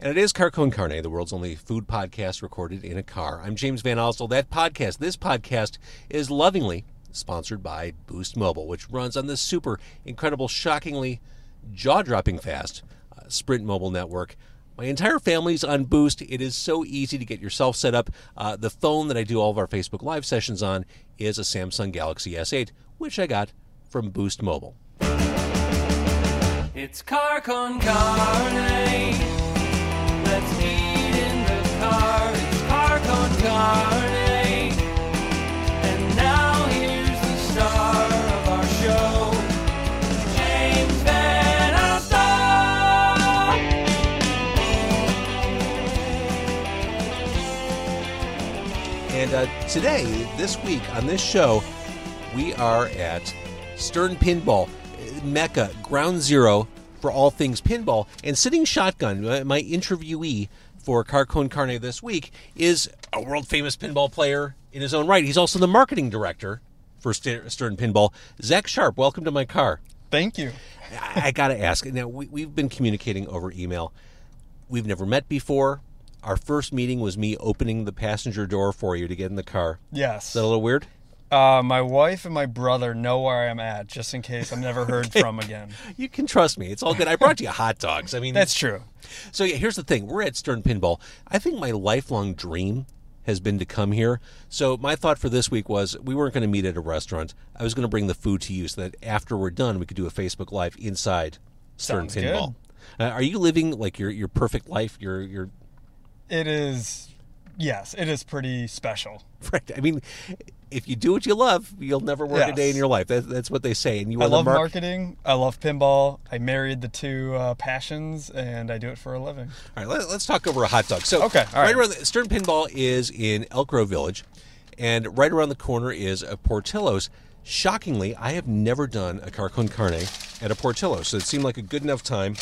And it is Car Con Carne, the world's only food podcast recorded in a car. I'm James VanOsdol. That podcast, this podcast, is lovingly sponsored by Boost Mobile, which runs on the super incredible, shockingly jaw dropping fast uh, Sprint mobile network. My entire family's on Boost. It is so easy to get yourself set up. Uh, the phone that I do all of our Facebook Live sessions on is a Samsung Galaxy S8, which I got from Boost Mobile. It's car con carne. And uh, today, this week on this show, we are at Stern Pinball, Mecca, ground zero for all things pinball. And sitting shotgun, my interviewee for Car Con Carne this week is a world famous pinball player in his own right. He's also the marketing director for St- Stern Pinball. Zach Sharpe, welcome to my car. Thank you. I, got to ask. Now, we, we've been communicating over email. We've never met before. Our first meeting was me opening the passenger door for you to get in the car. Yes. Is that a little weird? Uh, my wife and my brother know where I'm at, just in case I'm never heard from again. You can trust me. It's all good. I brought you hot dogs. I mean, That's true. so. Yeah, here's the thing. We're at Stern Pinball. I think my lifelong dream has been to come here. So my thought for this week was we weren't going to meet at a restaurant. I was going to bring the food to you so that after we're done, we could do a Facebook Live inside Stern Sounds Pinball. Uh, are you living like your your perfect life? Your your It is, yes, it is pretty special. right? I mean, if you do what you love, you'll never work a day in your life. That, that's what they say. And you I love mark- marketing. I love pinball. I married the two uh, passions, and I do it for a living. All right, let, us talk over a hot dog. So, Okay, all right. around the, Stern Pinball is in Elk Grove Village, and right around the corner is a Portillo's. Shockingly, I have never done a car con carne at a Portillo's, so it seemed like a good enough time.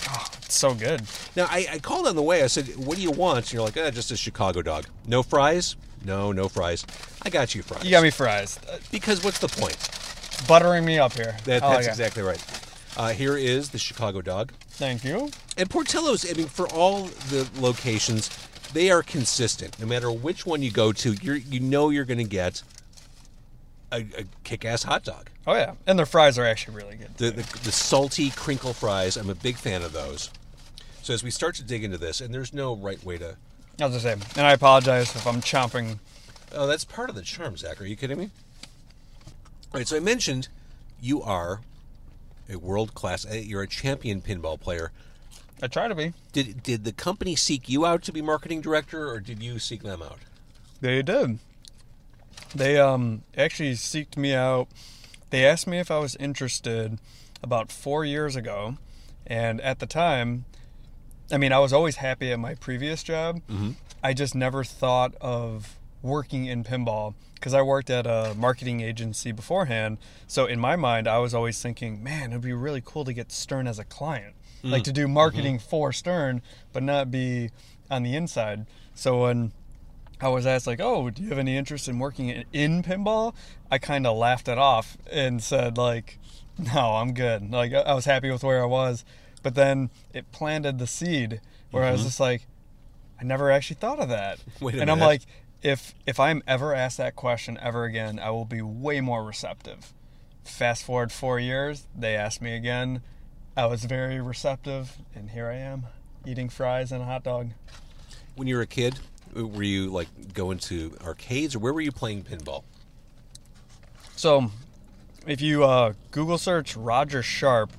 It's so good. Now, I, I called on the way. I said, "What do you want?" And you're like, "Ah, just a Chicago dog. No fries? No, no fries. I got you fries. You got me fries. Uh, because what's the point? buttering me up here. That, like that's it. exactly right. Uh, here is the Chicago dog. Thank you. And Portillo's, I mean, for all the locations, they are consistent. No matter which one you go to, you're you know you're going to get a, a kick-ass hot dog. Oh yeah, and their fries are actually really good. The, the the salty crinkle fries. I'm a big fan of those. So as we start to dig into this, and there's no right way to. I was just saying, and I apologize if I'm chomping. Oh, that's part of the charm, Zach. Are you kidding me? All right. So I mentioned you are a world class. uh, You're a champion pinball player. I try to be. Did did the company seek you out to be marketing director, or did you seek them out? They did. They um actually seeked me out. They asked me if I was interested about four years ago, and at the time, I mean, I was always happy at my previous job. Mm-hmm. I just never thought of working in pinball because I worked at a marketing agency beforehand. So in my mind, I was always thinking, man, it'd be really cool to get Stern as a client, like to do marketing for Stern, but not be on the inside. So when I was asked like, "Oh, do you have any interest in working in, in pinball?" I kind of laughed it off and said like, "No, I'm good." Like I was happy with where I was, but then it planted the seed where I was just like, I never actually thought of that. Wait a and I'm like, if if I'm ever asked that question ever again, I will be way more receptive. Fast forward 4 years, they asked me again. I was very receptive and here I am eating fries and a hot dog. When you were a kid, were you like going to arcades, or where were you playing pinball? So, if you uh, Google search Roger Sharpe,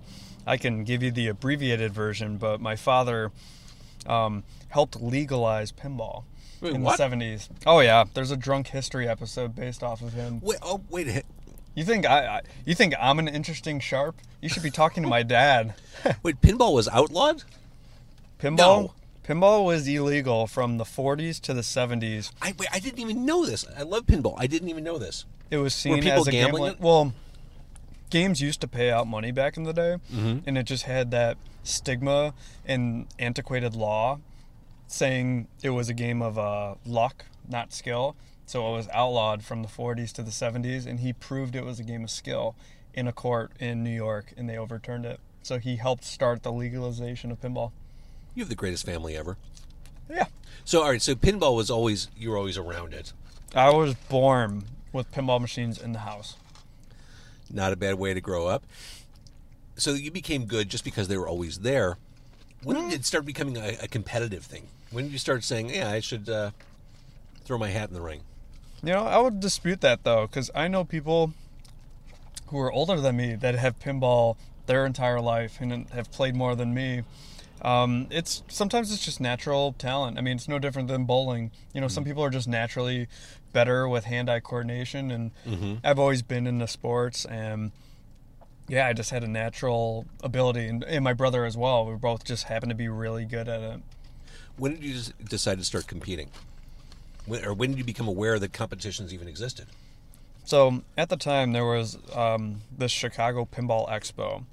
I can give you the abbreviated version, but my father um, helped legalize pinball Wait, in what? the 70s. Oh, yeah. There's a drunk history episode based off of him. Wait, oh wait, a hit. You think I, I you think I'm an interesting Sharpe? You should be talking to my dad. wait, pinball was outlawed. Pinball No. Pinball was illegal from the 40s to the 70s. I wait, I didn't even know this. I love pinball. I didn't even know this. It was seen people as a gambling gambling. Well, games used to pay out money back in the day, Mm-hmm. and it just had that stigma and antiquated law saying it was a game of uh, luck, not skill. So it was outlawed from the 40s to the 70s, and he proved it was a game of skill in a court in New York, and they overturned it. So he helped start the legalization of pinball. You have the greatest family ever. Yeah. So, all right. So, pinball was always you were always around it. I was born with pinball machines in the house. Not a bad way to grow up. So you became good just because they were always there. When did it start becoming a, a competitive thing? When did you start saying, "Yeah, I should uh, throw my hat in the ring"? You know, I would dispute that though, because I know people who are older than me that have pinball their entire life and have played more than me. Um, it's sometimes it's just natural talent. I mean, it's no different than bowling. You know, some people are just naturally better with hand-eye coordination, and I've always been into sports, and yeah, I just had a natural ability, and, and my brother as well. We both just happened to be really good at it. When did you decide to start competing? When, or when did you become aware that competitions even existed? So at the time, there was um, this Chicago Pinball Expo,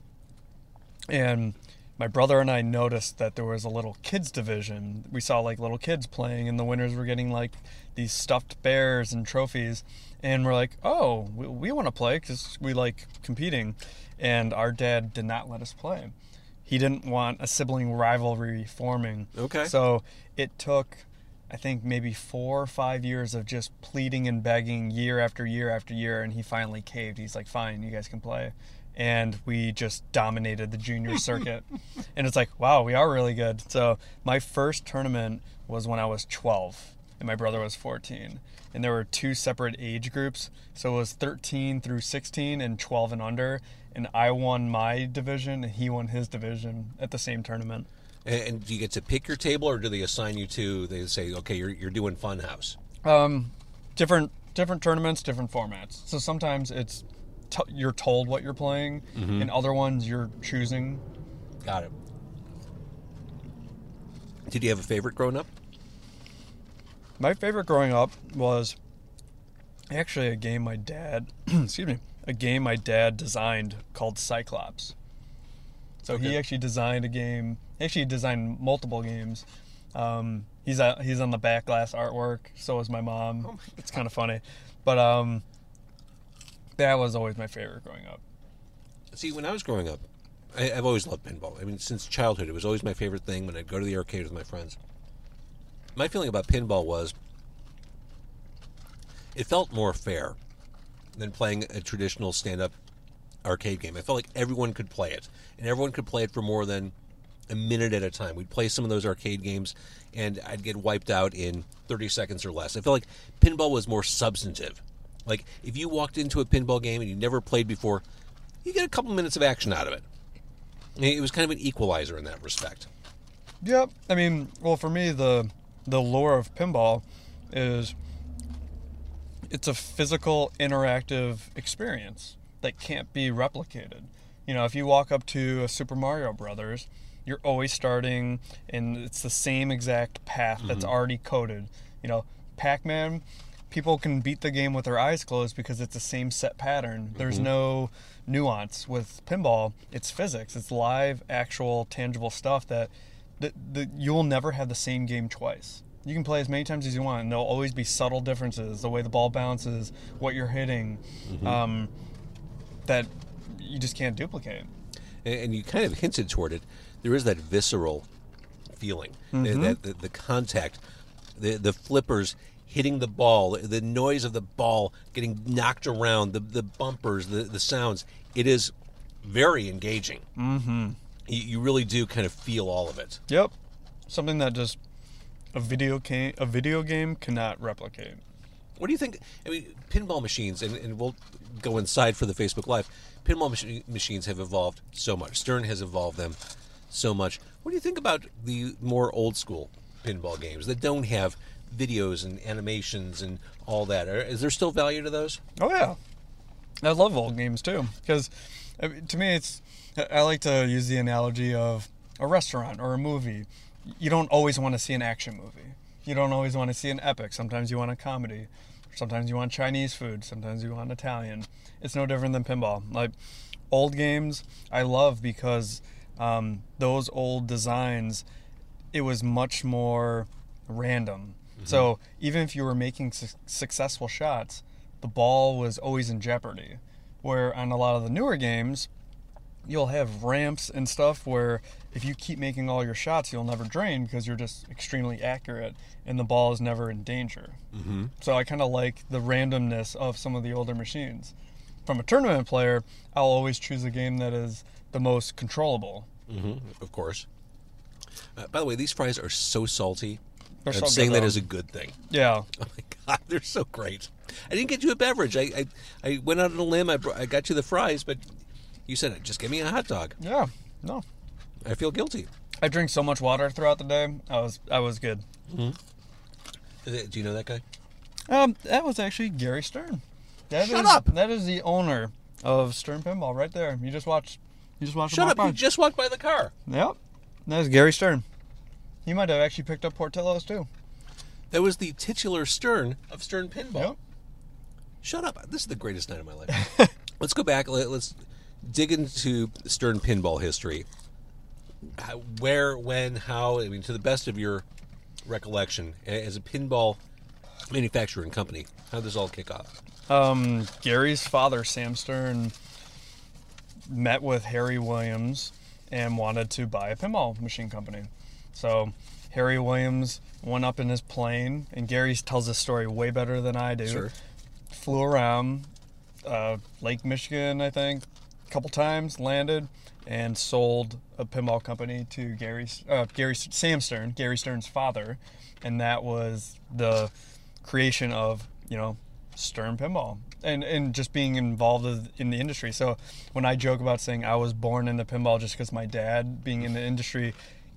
and my brother and I noticed that there was a little kids division. We saw like little kids playing, and the winners were getting like these stuffed bears and trophies. And we're like, oh, we, we want to play because we like competing. And our dad did not let us play. He didn't want a sibling rivalry forming. Okay. So it took, I think, maybe four or five years of just pleading and begging year after year after year. And he finally caved. He's like, fine, you guys can play. And we just dominated the junior circuit. and it's like, wow, we are really good. So my first tournament was when I was 12 and my brother was 14. And there were two separate age groups. So it was 13 through 16 and 12 and under. And I won my division and he won his division at the same tournament. And, and do you get to pick your table, or do they assign you to? They say, "Okay, you're you're doing Funhouse." Um, different different tournaments, different formats. So sometimes it's t- you're told what you're playing, and other ones you're choosing. Got it. Did you have a favorite growing up? My favorite growing up was actually a game my dad, excuse me, a game my dad designed called Cyclops. So he actually designed a game. He actually, designed multiple games. Um, he's a, he's on the back glass artwork. So is my mom. it's kind of funny, but um, that was always my favorite growing up. See, when I was growing up, I, I've always loved pinball. I mean, since childhood, it was always my favorite thing when I'd go to the arcade with my friends. My feeling about pinball was it felt more fair than playing a traditional stand up arcade game. I felt like everyone could play it, and everyone could play it for more than a minute at a time. We'd play some of those arcade games, and I'd get wiped out in 30 seconds or less. I felt like pinball was more substantive. Like, if you walked into a pinball game and you never played before, you get a couple minutes of action out of it. It was kind of an equalizer in that respect. Yep. I mean, well, for me, the the lure of pinball is it's a physical, interactive experience that can't be replicated. You know, if you walk up to a Super Mario Brothers, you're always starting, and it's the same exact path that's mm-hmm. already coded. You know, Pac-Man, people can beat the game with their eyes closed because it's the same set pattern. There's mm-hmm. no nuance with pinball. It's physics. It's live, actual, tangible stuff that the, the, you'll never have the same game twice. You can play as many times as you want, and there'll always be subtle differences. The way the ball bounces, what you're hitting, mm-hmm. um, that you just can't duplicate. And, and you kind of hinted toward it. There is that visceral feeling, that, mm-hmm. that the, the contact, the the flippers hitting the ball, the noise of the ball getting knocked around, the the bumpers, the the sounds. It is very engaging. Mm-hmm. You, you really do kind of feel all of it. Yep, something that just a video game a video game cannot replicate. What do you think? I mean, pinball machines, and, and we'll go inside for the Facebook Live. Pinball machi- machines have evolved so much. Stern has evolved them so much. What do you think about the more old school pinball games that don't have videos and animations and all that? Is there still value to those? Oh yeah, I love old games too because to me it's I like to use the analogy of a restaurant or a movie. You don't always want to see an action movie. You don't always want to see an epic. Sometimes you want a comedy. Sometimes you want Chinese food. Sometimes you want Italian. It's no different than pinball. Like old games, I love because um, those old designs, it was much more random. So even if you were making su- successful shots, the ball was always in jeopardy. Where on a lot of the newer games, you'll have ramps and stuff where if you keep making all your shots, you'll never drain because you're just extremely accurate and the ball is never in danger. Mm-hmm. So I kind of like the randomness of some of the older machines. From a tournament player, I'll always choose a game that is the most controllable. hmm of course. Uh, by the way, these fries are so salty. They're I'm so saying good, that as a good thing. Yeah, Oh my god, they're so great. I didn't get you a beverage. I I, I went out on a limb. I, br- I got you the fries, but you said just give me a hot dog. yeah, no. I feel guilty. I drink so much water throughout the day. I was I was good. It- Do you know that guy? Um, that was actually Gary Stern. That Shut is- up! That is the owner of Stern Pinball right there. You just watched. You just watched. Shut up! by. You just walked by the car. Yep. That is Gary Stern. He might have actually picked up Portillo's too. That was the titular Stern of Stern Pinball. Yep. Shut up! This is the greatest night of my life. let's go back. Let, let's dig into Stern Pinball history. How, where, when, how? I mean, to the best of your recollection, as a pinball manufacturer and company, how did this all kick off? Um, Gary's father, Sam Stern, met with Harry Williams and wanted to buy a pinball machine company. So Harry Williams went up in his plane, and Gary tells this story way better than I do. Sure. Flew around uh, Lake Michigan, I think, a couple times, landed, and sold a pinball company to Gary, uh, Gary Sam Stern, Gary Stern's father, and that was the creation of you know Stern Pinball and and just being involved in the industry. So when I joke about saying I was born into pinball just because my dad being in the industry,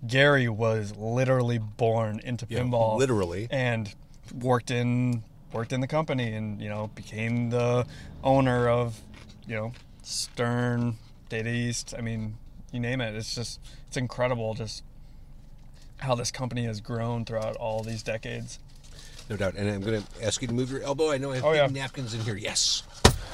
Gary was literally born into Yeah, pinball, literally. and worked in worked in the company and you know became the owner of you know Stern, Data East. I mean, you name it. It's just it's incredible just how this company has grown throughout all these decades. No doubt. And I'm going to ask you to move your elbow. I know I have Oh, yeah. napkins in here. Yes.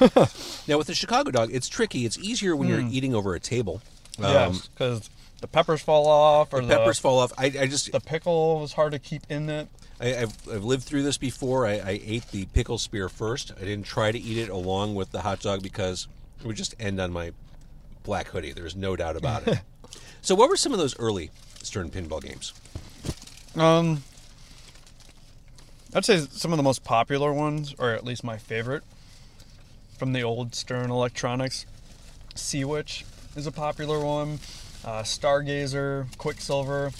now, with the Chicago dog, it's tricky. It's easier when you're eating over a table. Um, yes, because the peppers fall off, or the the, peppers fall off. I, I just, the pickle was hard to keep in it. I, I've, I've lived through this before. I, I ate the pickle spear first. I didn't try to eat it along with the hot dog because it would just end on my black hoodie. There's no doubt about it. so, what were some of those early Stern pinball games? Um, I'd say some of the most popular ones, or at least my favorite, from the old Stern Electronics. Sea Witch is a popular one. Uh, Stargazer, Quicksilver.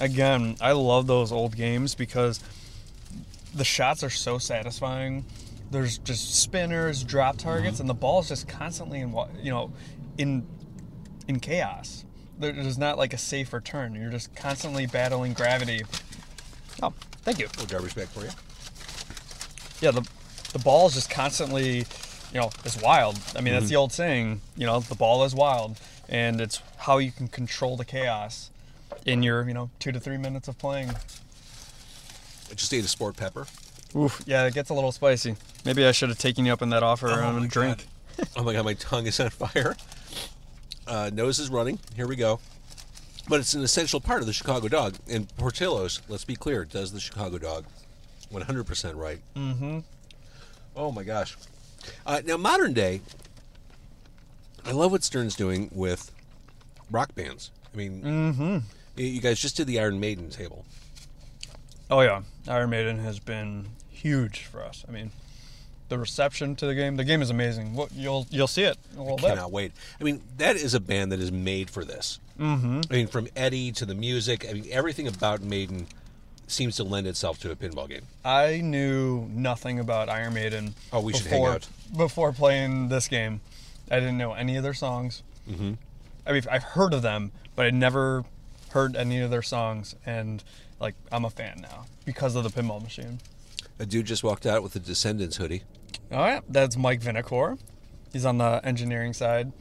Again, I love those old games because the shots are so satisfying. There's just spinners, drop targets, and the ball is just constantly in you know in in chaos. There's not like a safe return. You're just constantly battling gravity. Oh, thank you. little garbage bag for you. Yeah, the the ball is just constantly, you know, it's wild. I mean, that's the old saying. You know, the ball is wild, and it's how you can control the chaos in your, you know, two to three minutes of playing. I just ate a sport pepper. Oof. Yeah, it gets a little spicy. Maybe I should have taken you up on that offer Oh and a drink. oh my god, my tongue is on fire. Uh, nose is running. Here we go. But it's an essential part of the Chicago dog. And Portillo's, let's be clear, does the Chicago dog 100% right. Mm-hmm. Oh my gosh. Uh, now, modern day, I love what Stern's doing with rock bands. I mean, Mm-hmm. you guys just did the Iron Maiden table. Oh yeah, Iron Maiden has been huge for us. I mean, the reception to the game. The game is amazing. What you'll you'll see it in a little bit. Cannot wait. I mean, that is a band that is made for this. Mm-hmm. I mean, from Eddie to the music, I mean, everything about Maiden seems to lend itself to a pinball game. I knew nothing about Iron Maiden. Oh, we should hang before, out. before playing this game. I didn't know any of their songs. Mm-hmm. I mean, I've heard of them, but I never heard any of their songs, and like I'm a fan now because of the pinball machine. A dude just walked out with a Descendants hoodie. Oh yeah, that's Mike Vinicor. He's on the engineering side.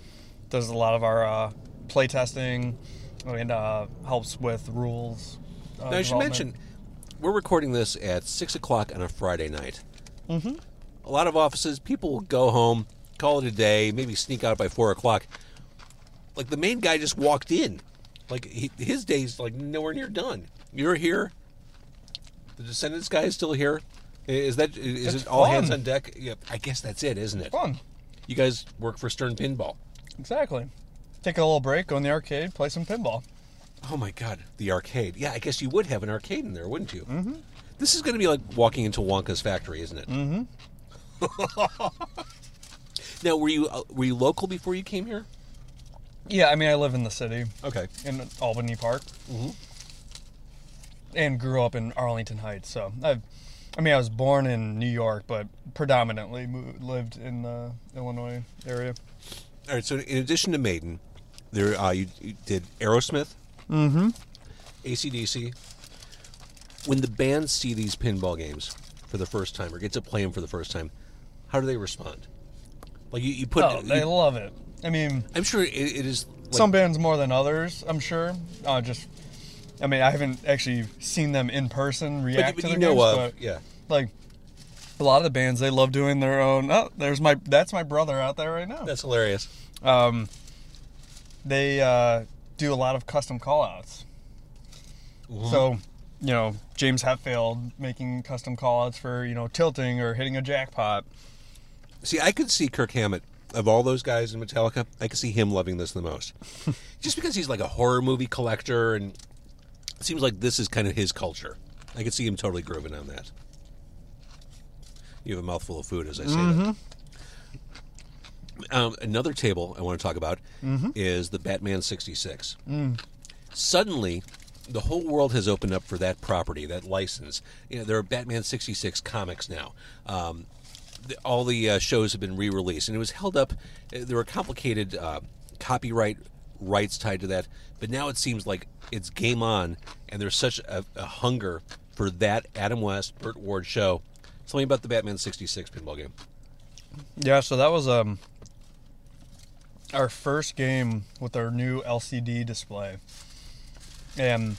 Does a lot of our uh, play testing and uh, helps with rules. Uh, now, I should mention, we're recording this at 6 o'clock on a Friday night. Mm-hmm. A lot of offices, people will go home, call it a day, maybe sneak out by 4 o'clock. Like, the main guy just walked in. Like, he, his day's, like, nowhere near done. You're here. The Descendants guy is still here. Is that is it all fun. hands on deck? Yeah, I guess that's it, isn't it? fun. You guys work for Stern Pinball. Exactly. take a little break, go in the arcade, play some pinball. Oh my God, the arcade. Yeah, I guess you would have an arcade in there, wouldn't you? Mm-hmm. This is going to be like walking into Wonka's factory, isn't it? Mm-hmm. now, were you uh, were you local before you came here? Yeah, I mean, I live in the city Okay. in Albany Park, Mhm. and grew up in Arlington Heights. So I've, I mean, I was born in New York, but predominantly mo- lived in the Illinois area. All right. So, in addition to Maiden, there uh, you, you did Aerosmith, Mm-hmm. ACDC. When the bands see these pinball games for the first time or get to play them for the first time, how do they respond? Like you, you put. Oh, they you- love it. I mean, I'm sure it, it is. Like, some bands more than others. I'm sure. Uh, just, I mean, I haven't actually seen them in person react you- but to you the know games, of, but yeah. like a lot of the bands, they love doing their own. Oh, there's my that's my brother out there right now. That's hilarious. Um, they uh, do a lot of custom callouts. So, you know, James Hetfield making custom callouts for you know tilting or hitting a jackpot. See, I could see Kirk Hammett of all those guys in Metallica. I could see him loving this the most, just because he's like a horror movie collector, and it seems like this is kind of his culture. I could see him totally grooving on that. You have a mouthful of food as I say that. Um, another table I want to talk about is the Batman '66. Suddenly, the whole world has opened up for that property, that license. You know, there are Batman '66 comics now. Um, the, all the uh, shows have been re-released, and it was held up. uh, There were complicated uh, copyright rights tied to that, but now it seems like it's game on, and there's such a, a hunger for that Adam West, Burt Ward show. Tell me about the Batman '66 pinball game. Yeah, so that was um our first game with our new LCD display. And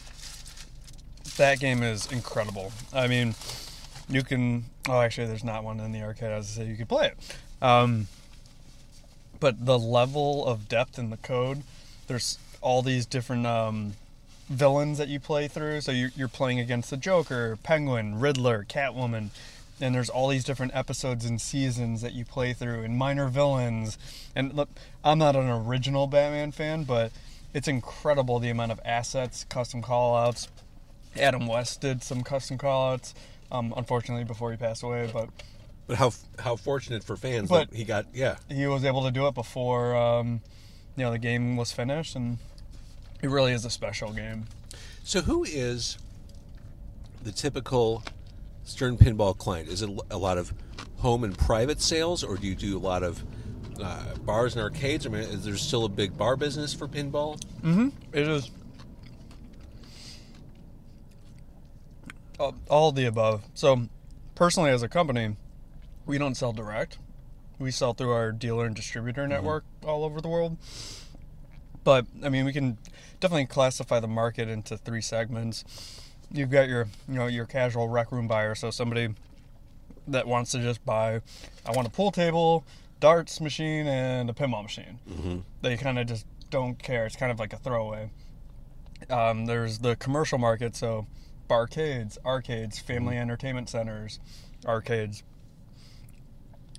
that game is incredible. I mean, you can oh actually there's not one in the arcade as I say you could play it. Um but the level of depth in the code, there's all these different um villains that you play through. So you're, you're playing against the Joker, Penguin, Riddler, Catwoman, and there's all these different episodes and seasons that you play through, and minor villains. And look, I'm not an original Batman fan, but it's incredible the amount of assets, custom callouts. Adam West did some custom callouts, um, unfortunately before he passed away, but But how how fortunate for fans But- that he got yeah. he was able to do it before um, you know the game was finished, and it really is a special game. So who is the typical Stern Pinball client? Is it a lot of home and private sales, or do you do a lot of uh, bars and arcades? I mean, is there still a big bar business for pinball? It is all, all the above. So, personally, as a company, we don't sell direct. We sell through our dealer and distributor network all over the world. But I mean, we can definitely classify the market into three segments. You've got your, you know, your casual rec room buyer, so somebody that wants to just buy, I want a pool table, darts machine, and a pinball machine. Mm-hmm. They kind of just don't care. It's kind of like a throwaway. Um, there's the commercial market, so barcades, arcades, family entertainment centers, arcades.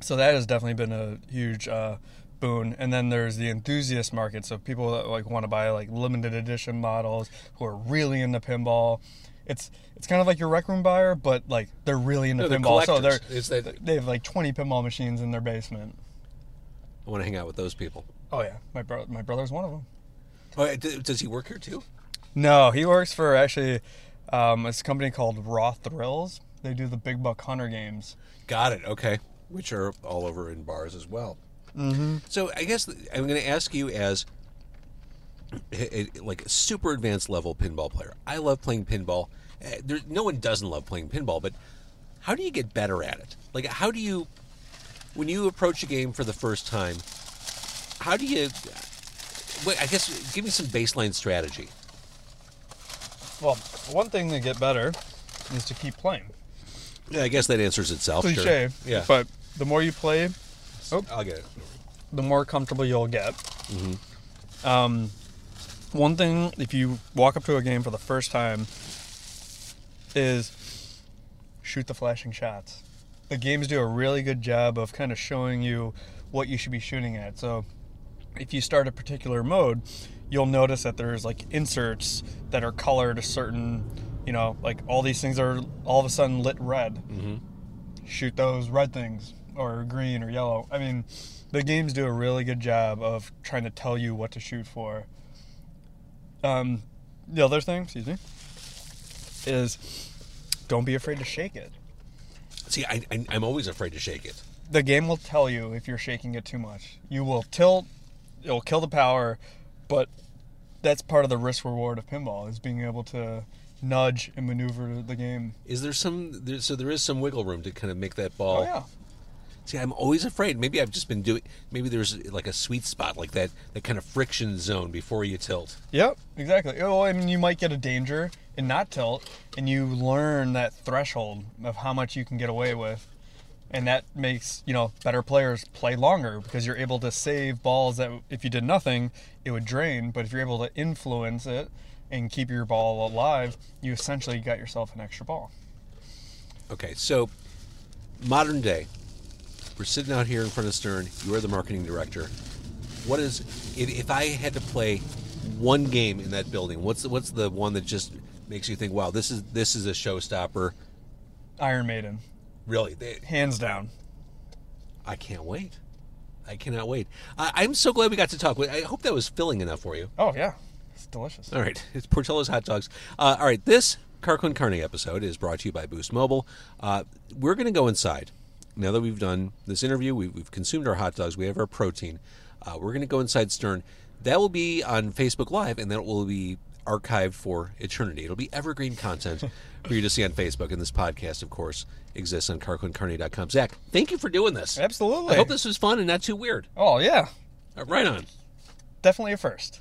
So that has definitely been a huge uh, boon. And then there's the enthusiast market, so people that like want to buy like limited edition models who are really into pinball. It's it's kind of like your rec room buyer, but like they're really into they're pinball. So they're collectors. It's that- they have like 20 pinball machines in their basement. I want to hang out with those people. Oh yeah, my bro- my brother's one of them. Oh, d- does he work here too? No, he works for actually um, it's a company called Raw Thrills. They do the Big Buck Hunter games. Got it. Okay, which are all over in bars as well. Mm-hmm. So I guess I'm going to ask you as like a super advanced level pinball player. I love playing pinball. Uh, There, no one doesn't love playing pinball, but how do you get better at it? Like, how do you, when you approach a game for the first time, how do you? Wait, I guess give me some baseline strategy. Well, one thing to get better is to keep playing. Yeah, I guess that answers itself. sure. Cliche, Yeah, But the more you play, oh, I'll get it. the more comfortable you'll get. Um, one thing, if you walk up to a game for the first time, is shoot the flashing shots. The games do a really good job of kind of showing you what you should be shooting at. So, if you start a particular mode, you'll notice that there's like inserts that are colored a certain, you know, like all these things are all of a sudden lit red. Mm-hmm. Shoot those red things or green or yellow. I mean, the games do a really good job of trying to tell you what to shoot for. Um, the other thing, excuse me, is don't be afraid to shake it. See, I, I, I'm always afraid to shake it. the game will tell you if you're shaking it too much. You will tilt, it'll kill the power, but that's part of the risk reward of pinball is being able to nudge and maneuver the game. Is there some? There, so there is some wiggle room to kind of make that ball. Oh yeah. See, I'm always afraid. Maybe I've just been doing. Maybe there's like a sweet spot like that, that kind of friction zone before you tilt. Yep, exactly. Oh, I mean, you might get a danger and not tilt, and you learn that threshold of how much you can get away with, and that makes you know better players play longer because you're able to save balls that if you did nothing, it would drain. But if you're able to influence it and keep your ball alive, you essentially got yourself an extra ball. Okay, so modern day, we're sitting out here in front of Stern. You are the marketing director. What is if, if I had to play one game in that building? What's the, what's the one that just makes you think, wow, this is this is a showstopper? Iron Maiden, Really, they, hands down. I can't wait. I cannot wait. I, I'm so glad we got to talk. I hope that was filling enough for you. Oh yeah, it's delicious. All right, it's Portillo's Hot Dogs. Uh, all right, this Car Con Carne episode is brought to you by Boost Mobile. Uh, we're going to go inside. Now that we've done this interview, we've, we've consumed our hot dogs, we have our protein. Uh, we're going to go inside Stern. That will be on Facebook Live, and that will be archived for eternity. It'll be evergreen content for you to see on Facebook. And this podcast, of course, exists on carconcarne.com. Zach, thank you for doing this. Absolutely. I hope this was fun and not too weird. Oh yeah, right on. definitely a first.